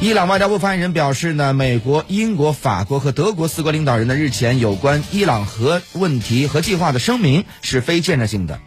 伊朗外交部发言人表示呢美国英国法国和德国四国领导人的日前有关伊朗核问题和计划的声明是非建设性的。